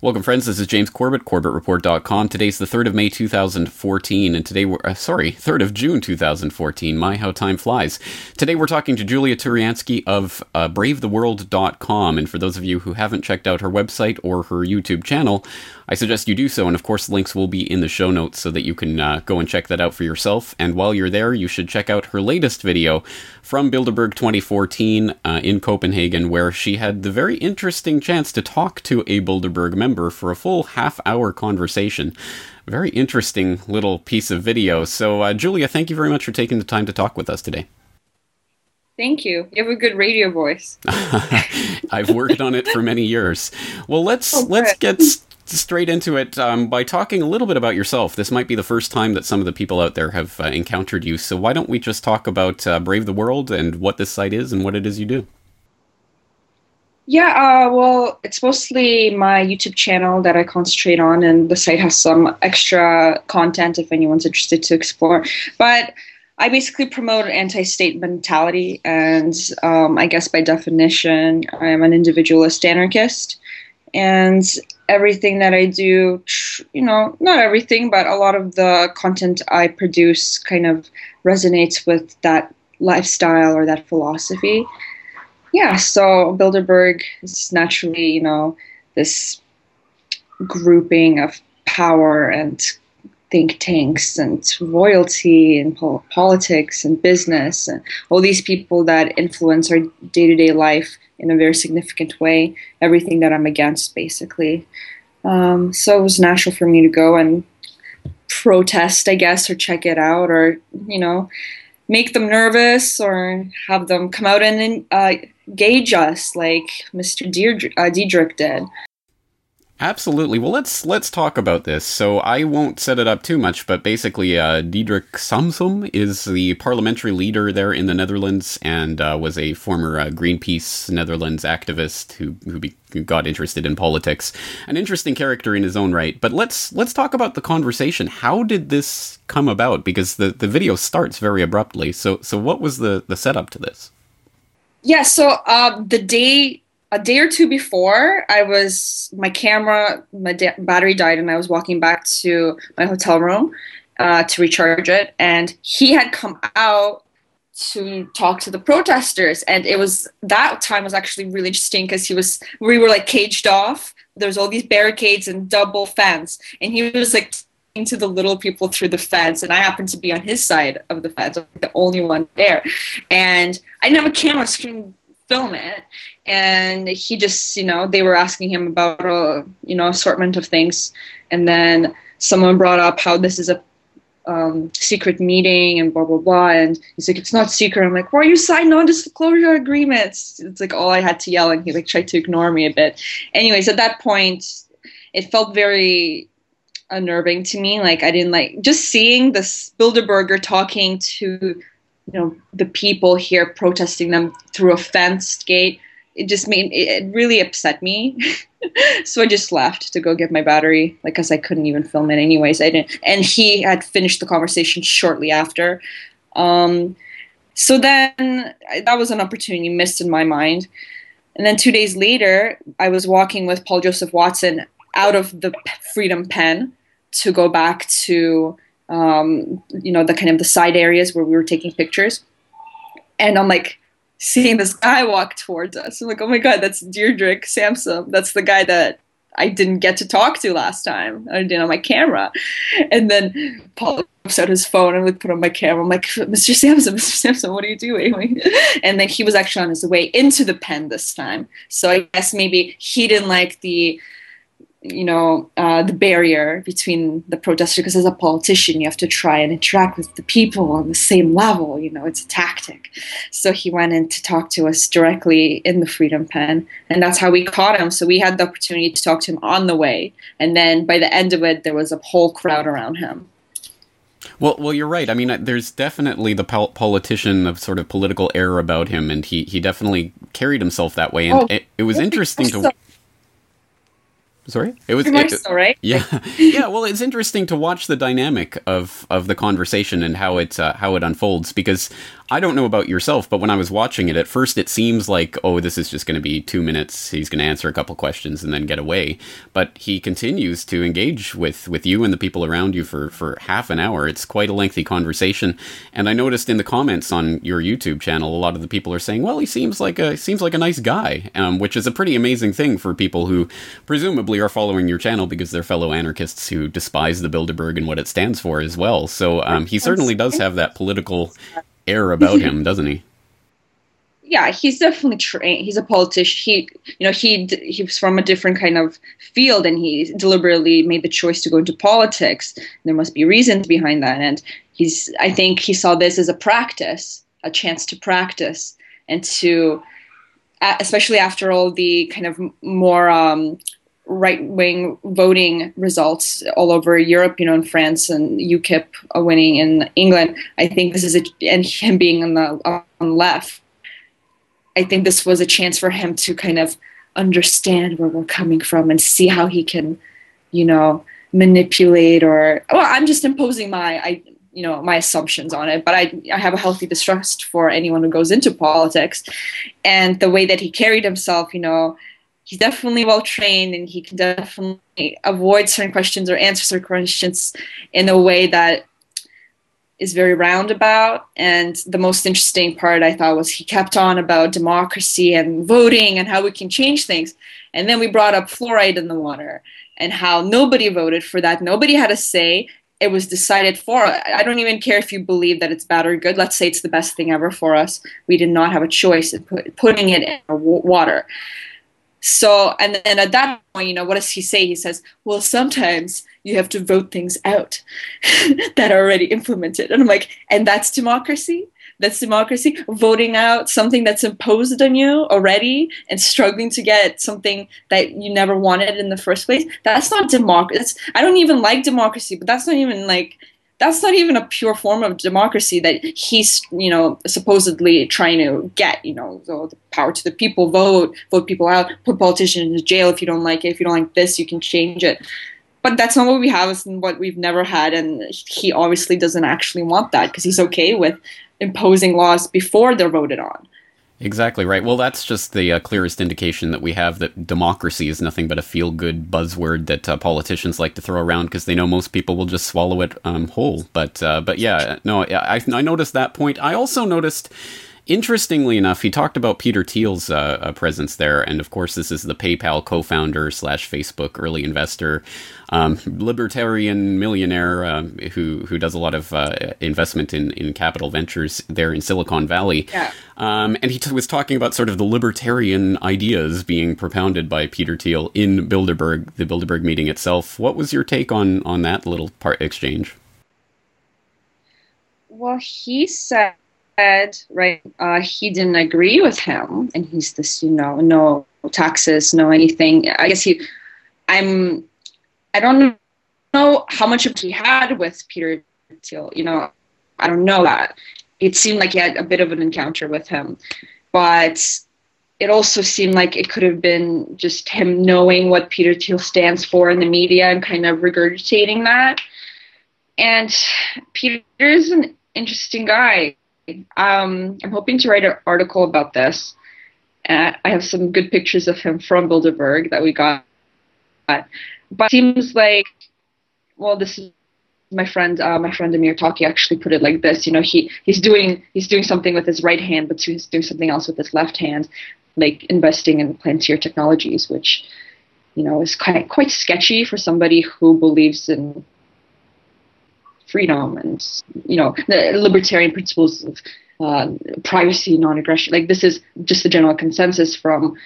Welcome, friends. This is James Corbett, CorbettReport.com. Today's the 3rd of May 2014, and today we're, uh, sorry, 3rd of June 2014. My, how time flies. Today we're talking to Julia Tourianski of uh, BraveTheWorld.com, and for those of you who haven't checked out her website or her YouTube channel, I suggest you do so, and of course, links will be in the show notes so that you can uh, go and check that out for yourself. And while you're there, you should check out her latest video from Bilderberg 2014 uh, in Copenhagen, where she had the very interesting chance to talk to a Bilderberg member for a full half hour conversation. Very interesting little piece of video. So, uh, Julia, thank you very much for taking the time to talk with us today. Thank you. You have a good radio voice. I've worked on it for many years. Well, let's oh, let's get straight into it um, by talking a little bit about yourself. This might be the first time that some of the people out there have uh, encountered you. So why don't we just talk about uh, Brave the World and what this site is and what it is you do? Yeah, uh, well, it's mostly my YouTube channel that I concentrate on, and the site has some extra content if anyone's interested to explore. But I basically promote an anti state mentality, and um, I guess by definition, I am an individualist anarchist. And everything that I do, you know, not everything, but a lot of the content I produce kind of resonates with that lifestyle or that philosophy yeah, so Bilderberg is naturally, you know, this grouping of power and think tanks and royalty and po- politics and business and all these people that influence our day-to-day life in a very significant way everything that i'm against basically um, so it was natural for me to go and protest i guess or check it out or you know make them nervous or have them come out and uh, gauge us like Mr. Deirdre, uh, Diedrich did. Absolutely. Well, let's let's talk about this. So I won't set it up too much, but basically, uh, Diederik Samsom is the parliamentary leader there in the Netherlands, and uh, was a former uh, Greenpeace Netherlands activist who who, be, who, got interested in politics. An interesting character in his own right. But let's let's talk about the conversation. How did this come about? Because the, the video starts very abruptly. So so what was the the setup to this? Yeah. So uh, the day a day or two before, I was my camera, my da- battery died, and I was walking back to my hotel room uh, to recharge it. And he had come out to talk to the protesters, and it was that time was actually really interesting because he was we were like caged off. There's all these barricades and double fence, and he was like to the little people through the fence. And i happened to be on his side of the fence. The only one there. And i didn't have a camera screen film it. And he just you know they were asking him about a you know assortment of things. And then someone brought up how this is a um, secret meeting and blah blah blah. And he's like it's not secret. I'm like why are you signing non-disclosure agreements? It's like all i had to yell and he like tried to ignore me a bit. Anyways at that point it felt very unnerving to me. Like i didn't like just seeing this bilderberger talking to you know the people here protesting them through a fenced gate it just made it really upset me. So i just left to go get my battery like because i couldn't even film it anyways. I didn't and he had finished the conversation shortly after. Um, so then that was an opportunity missed in my mind. And then two days later i was walking with paul joseph watson out of the freedom pen to go back to um, you know, the kind of the side areas where we were taking pictures. And I'm like seeing this guy walk towards us. I'm like, oh my god, that's Diederik Samsom. That's the guy that I didn't get to talk to last time. I didn't on my camera. And then Paul looks out his phone and would put on my camera. I'm like, Mr. Samsom, Mr. Samsom, what are you doing? And then he was actually on his way into the pen this time. So I guess maybe he didn't like the you know uh, the barrier between the protester because as a politician you have to try and interact with the people on the same level you know it's a tactic so he went in to talk to us directly in the freedom pen and that's how we caught him so we had the opportunity to talk to him on the way and then by the end of it there was a whole crowd around him well, well, you're right. I mean, there's definitely the pol- politician of sort of political air about him, and he, he definitely carried himself that way. And oh, it, it was interesting to. Sorry, it was it, so, right? Yeah, yeah. Well, it's interesting to watch the dynamic of of the conversation and how it uh, how it unfolds because I don't know about yourself, but when I was watching it at first, it seems like, oh, this is just going to be two minutes. He's going to answer a couple questions and then get away. But he continues to engage with, with you and the people around you for, for half an hour. It's quite a lengthy conversation. And I noticed in the comments on your YouTube channel, a lot of the people are saying, well, he seems like a seems like a nice guy, um, which is a pretty amazing thing for people who presumably are following your channel because they're fellow anarchists who despise the Bilderberg and what it stands for as well. So um, he certainly does have that political air about him, doesn't he? Yeah, he's definitely trained. He's a politician. He, you know, he he was from a different kind of field, and he deliberately made the choice to go into politics. There must be reasons behind that, and he's. I think he saw this as a practice, a chance to practice, and to, especially after all the kind of more um, right wing voting results all over Europe, you know, in France and UKIP winning in England. I think this is a, and him being on the on the left. I think this was a chance for him to kind of understand where we're coming from and see how he can, you know, manipulate or well, I'm just imposing my I you know my assumptions on it but I, I have a healthy distrust for anyone who goes into politics and the way that he carried himself you know he's definitely well trained and he can definitely avoid certain questions or answer certain questions in a way that is very roundabout. And the most interesting part I thought was he kept on about democracy and voting and how we can change things. And then we brought up fluoride in the water and how nobody voted for that. Nobody had a say. It was decided for. I don't even care if you believe that it's bad or good. Let's say it's the best thing ever for us. We did not have a choice in put, putting it in our water. So, and then at that point, you know, what does he say? He says, well, sometimes you have to vote things out that are already implemented. And I'm like, and that's democracy? That's democracy? Voting out something that's imposed on you already and struggling to get something that you never wanted in the first place? That's not democracy. I don't even like democracy, but that's not even like that's not even a pure form of democracy that he's you know supposedly trying to get you know so the power to the people vote vote people out put politicians in jail if you don't like it. If you don't like this you can change it. But that's not what we have and what we've never had and he obviously doesn't actually want that because he's okay with imposing laws before they're voted on Exactly right. Well, that's just the uh, clearest indication that we have that democracy is nothing but a feel good buzzword that uh, politicians like to throw around because they know most people will just swallow it um, whole. But uh, but yeah, no, I, I noticed that point. I also noticed Interestingly enough, he talked about Peter Thiel's uh, uh, presence there, and of course, this is the PayPal co-founder slash Facebook early investor, um, libertarian millionaire uh, who who does a lot of uh, investment in in capital ventures there in Silicon Valley. Yeah. Um, and he t- was talking about sort of the libertarian ideas being propounded by Peter Thiel in Bilderberg, the Bilderberg meeting itself. What was your take on on that little part exchange? Well, he said said, right, uh, he didn't agree with him, and he's this, you know, no taxes, no anything. I guess he, I'm, I don't know how much of he had with Peter Thiel. You know, I don't know that. It seemed like he had a bit of an encounter with him, but it also seemed like it could have been just him knowing what Peter Thiel stands for in the media and kind of regurgitating that. And Peter is an interesting guy. Um, I'm hoping to write an article about this. Uh, I have some good pictures of him from Bilderberg that we got. But it seems like, well, this is my friend, uh, my friend Amir Taaki actually put it like this. You know, he he's doing he's doing something with his right hand, but he's doing something else with his left hand, like investing in Palantir Technologies, which you know is quite quite sketchy for somebody who believes in freedom and you know the libertarian principles of uh, privacy, non-aggression. Like this is just the general consensus from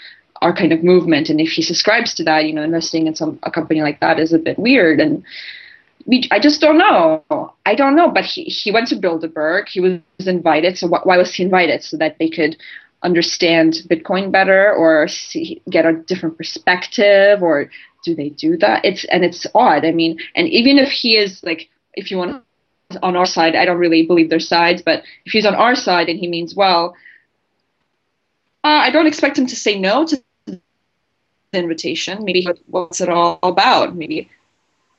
our kind of movement. And if he subscribes to that, you know, investing in some a company like that is a bit weird. And we, I just don't know. I don't know. But he he went to Bilderberg. He was invited. So wh- why was he invited? So that they could understand Bitcoin better or see, get a different perspective or do they do that? It's and it's odd. I mean, and even if he is like if you want on our side, I don't really believe their sides, but if he's on our side and he means well, uh, I don't expect him to say no to the invitation. Maybe what's it all about? Maybe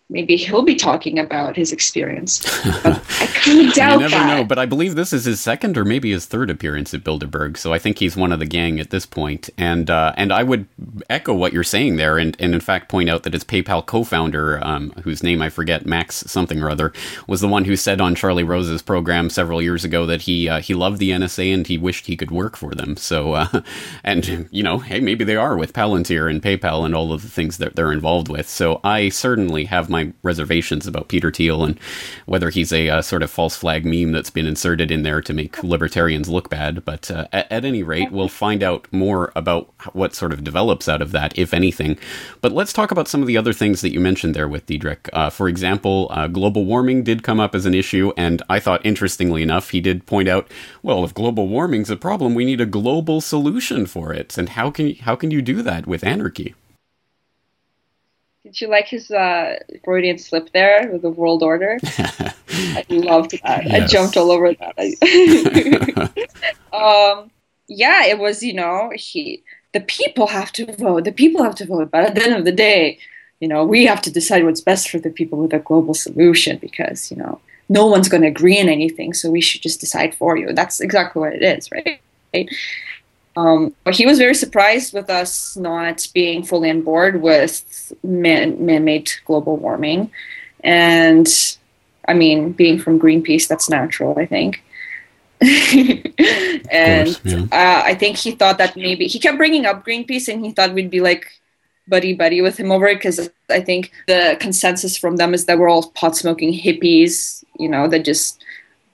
maybe he'll be talking about his experience. I kind of doubt you never that. know, but I believe this is his second or maybe his third appearance at Bilderberg, so I think he's one of the gang at this point. And uh, and I would echo what you're saying there, and, and in fact point out that his PayPal co-founder, um, whose name I forget, Max something or other, was the one who said on Charlie Rose's program several years ago that he uh, he loved the NSA and he wished he could work for them. So uh, and you know, hey, maybe they are with Palantir and PayPal and all of the things that they're involved with. So I certainly have my reservations about Peter Thiel and whether he's a uh, sort of false flag meme that's been inserted in there to make libertarians look bad. But uh, at, at, any rate, we'll find out more about what sort of develops out of that, if anything. But let's talk about some of the other things that you mentioned there with Diedrich. Uh, for example, uh, global warming did come up as an issue, and I thought, interestingly enough, he did point out, well, if global warming's a problem, we need a global solution for it. And how can how can you do that with anarchy? Did you like his uh, Freudian slip there with the world order? I loved that. Yes. I jumped all over that. um, yeah, it was, you know, he the people have to vote. The people have to vote. But at the end of the day, you know, we have to decide what's best for the people with a global solution because, you know, no one's going to agree on anything. So we should just decide for you. That's exactly what it is, right? Um, but he was very surprised with us not being fully on board with man, man-made global warming, and I mean, being from Greenpeace, that's natural, I think. and course, yeah. uh, I think he thought that maybe he kept bringing up Greenpeace, and he thought we'd be like buddy buddy with him over it because I think the consensus from them is that we're all pot smoking hippies, you know, that just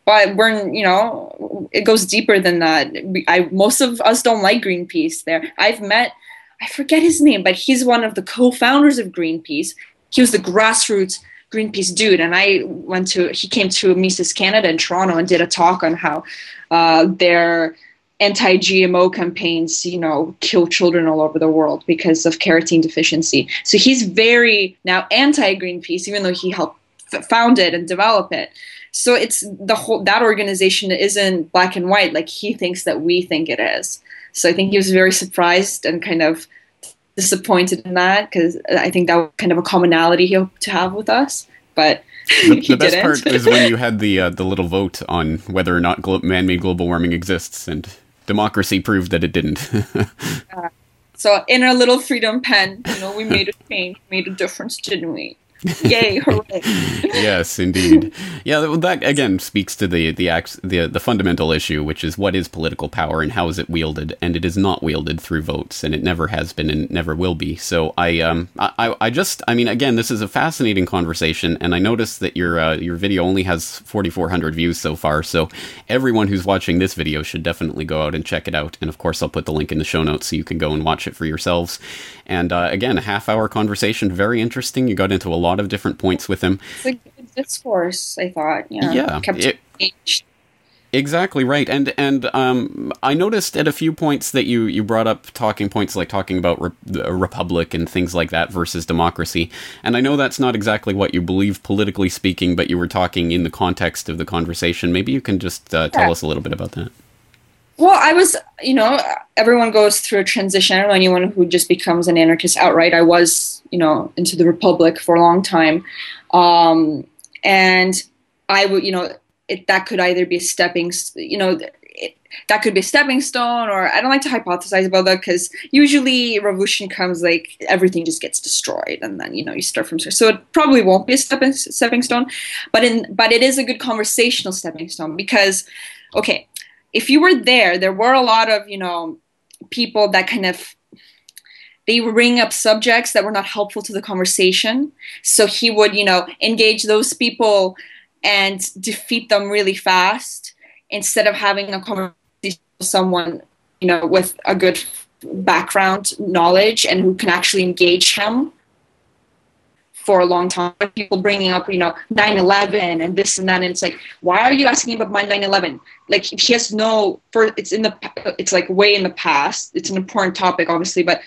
but we're you know it goes deeper than that. I most of us don't like greenpeace there. I've met i forget his name but he's one of the co-founders of greenpeace. He was the grassroots greenpeace dude. And i went to he came to mises canada in toronto and did a talk on how uh, their anti-gmo campaigns you know kill children all over the world because of carotene deficiency. So he's very now anti-greenpeace even though he helped found it and develop it so it's the whole that organization isn't black and white like he thinks that we think it is. So I think he was very surprised and kind of disappointed in that because I think that was kind of a commonality he hoped to have with us, but. The, the best didn't. part is when you had the uh, the little vote on whether or not glo- man-made global warming exists, and democracy proved that it didn't. uh, so in our little freedom pen, you know, we made a change, made a difference, didn't we? Yay! Yes, indeed. Yeah, that again speaks to the the the the fundamental issue, which is what is political power and how is it wielded, and it is not wielded through votes, and it never has been and never will be. So I um I I just I mean again this is a fascinating conversation, and I noticed that your uh, your video only has forty four hundred views so far. So everyone who's watching this video should definitely go out and check it out, and of course I'll put the link in the show notes so you can go and watch it for yourselves. And uh, again, a half hour conversation, very interesting. You got into a lot of different points with him. It's a good discourse, I thought. Yeah, yeah. Kept it, Exactly right, and and um, I noticed at a few points that you you brought up talking points like talking about re- the republic and things like that versus democracy, and I know that's not exactly what you believe politically speaking, but you were talking in the context of the conversation. Maybe you can just uh, tell yeah. us a little bit about that. Well, I was, you know, everyone goes through a transition. I don't know anyone who just becomes an anarchist outright. I was, you know, into the Republic for a long time. Um, and I would, you know, it, that could either be a stepping, you know, it, that could be a stepping stone, or I don't like to hypothesize about that because usually revolution comes like everything just gets destroyed, and then you know you start from scratch. So it probably won't be a stepping stepping stone, but in but it is a good conversational stepping stone because, okay, if you were there, there were a lot of, you know, people that kind of they bring up subjects that were not helpful to the conversation. So he would, you know, engage those people and defeat them really fast instead of having a conversation with someone, you know, with a good background knowledge and who can actually engage him for a long time. People bringing up, you know, 9/11 and this and that, and it's like, why are you asking about my 9/11? Like he has no, for it's in the, it's like way in the past. It's an important topic, obviously, but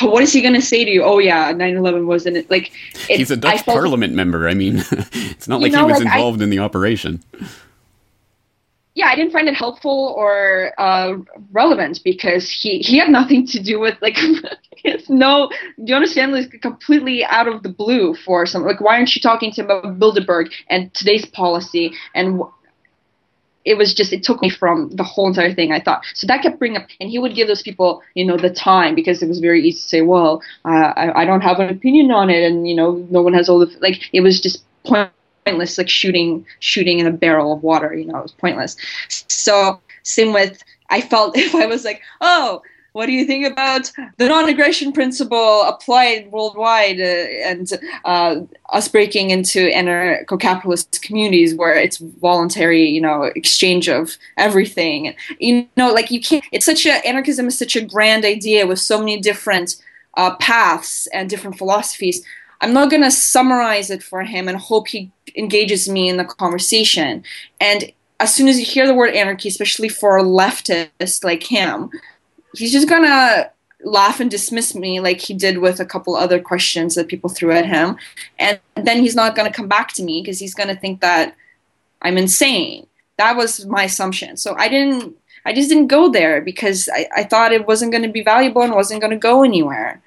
what is he going to say to you? Oh yeah, 9/11 wasn't it? Like he's a Dutch Parliament member. I mean, it's not like know, he was like involved I, in the operation. Yeah, I didn't find it helpful or uh, relevant because he he had nothing to do with like it's no. You understand? Like completely out of the blue for some. Like, why aren't you talking to him about Bilderberg and today's policy and it was just it took me from the whole entire thing i thought so that kept bringing up and he would give those people you know the time because it was very easy to say well uh, I, I don't have an opinion on it and you know no one has all the like it was just pointless like shooting shooting in a barrel of water you know it was pointless so same with i felt if i was like oh what do you think about the non-aggression principle applied worldwide uh, and uh, us breaking into anarcho-capitalist communities where it's voluntary, you know, exchange of everything? You know, like you can't. It's such a anarchism is such a grand idea with so many different uh, paths and different philosophies. I'm not going to summarize it for him and hope he engages me in the conversation. And as soon as you hear the word anarchy, especially for a leftist like him, he's just gonna laugh and dismiss me like he did with a couple other questions that people threw at him. And then he's not going to come back to me because he's going to think that i'm insane. That was my assumption. So i didn't i just didn't go there because i, I thought it wasn't going to be valuable and wasn't going to go anywhere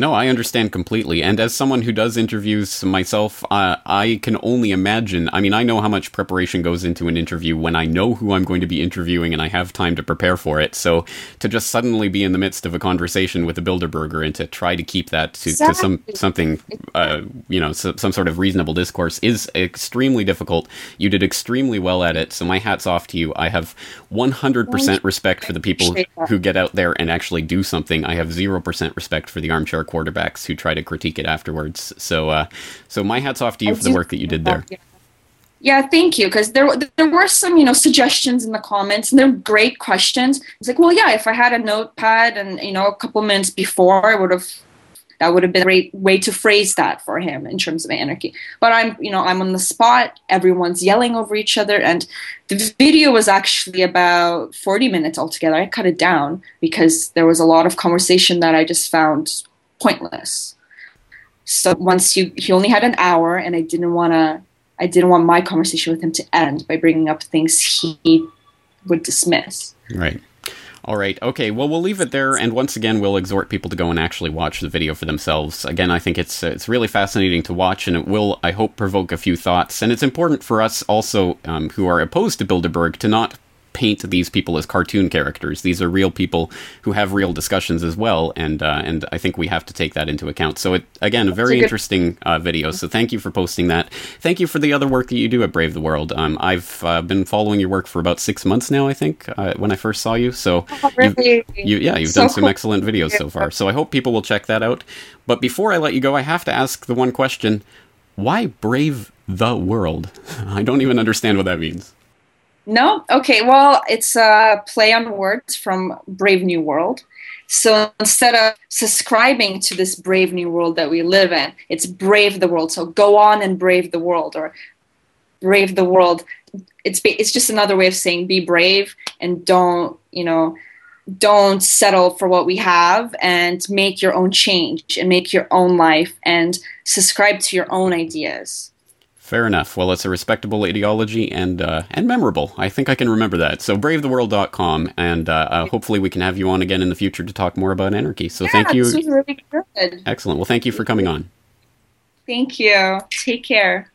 no, I understand completely. And as someone who does interviews myself, uh, I can only imagine. I mean, I know how much preparation goes into an interview when I know who I'm going to be interviewing and I have time to prepare for it. So to just suddenly be in the midst of a conversation with a Bilderberger and to try to keep that to, exactly. to some something, uh, you know, so, some sort of reasonable discourse is extremely difficult. You did extremely well at it. So my hat's off to you. I have 100% respect for the people who get out there and actually do something. I have 0% respect for the armchair quarterbacks who try to critique it afterwards. So, uh, so my hats off to you I for the work that you did there. Yeah, thank you. Because there there were some you know suggestions in the comments, and they're great questions. It's like, well, yeah, if I had a notepad and you know a couple minutes before, I would have that would have been a great way to phrase that for him in terms of anarchy. But I'm, you know, I'm on the spot. Everyone's yelling over each other, and the video was actually about 40 minutes altogether. I cut it down because there was a lot of conversation that I just found pointless. So once you, he only had an hour, and I didn't want to. I didn't want my conversation with him to end by bringing up things he would dismiss. Right. All right. Okay. Well, we'll leave it there, and once again, we'll exhort people to go and actually watch the video for themselves. Again, I think it's it's really fascinating to watch, and it will, I hope, provoke a few thoughts. And it's important for us also, um, who are opposed to Bilderberg, to not paint these people as cartoon characters. These are real people who have real discussions as well, and uh, and I think we have to take that into account. So it again, a very interesting uh, video. So thank you for posting that. Thank you for the other work that you do at Brave the World. Um, I've uh, been following your work for about six months now. I think uh, when I first saw you. So oh, really? you, yeah, you've so done some cool. excellent videos so far. So I hope people will check that out. But before I let you go, I have to ask the one question: Why Brave the World? I don't even understand what that means. No? Okay, well, it's a play on words from Brave New World. So instead of subscribing to this brave new world that we live in, it's brave the world. So go on and brave the world or brave the world. It's it's just another way of saying be brave and don't, you know, don't settle for what we have and make your own change and make your own life and subscribe to your own ideas. Fair enough. Well, it's a respectable ideology and uh, and memorable. I think I can remember that. So bravetheworld.com, and uh, uh, hopefully we can have you on again in the future to talk more about anarchy. So yeah, thank you. This was really good. Excellent. Well, thank you for coming on. Thank you. Take care.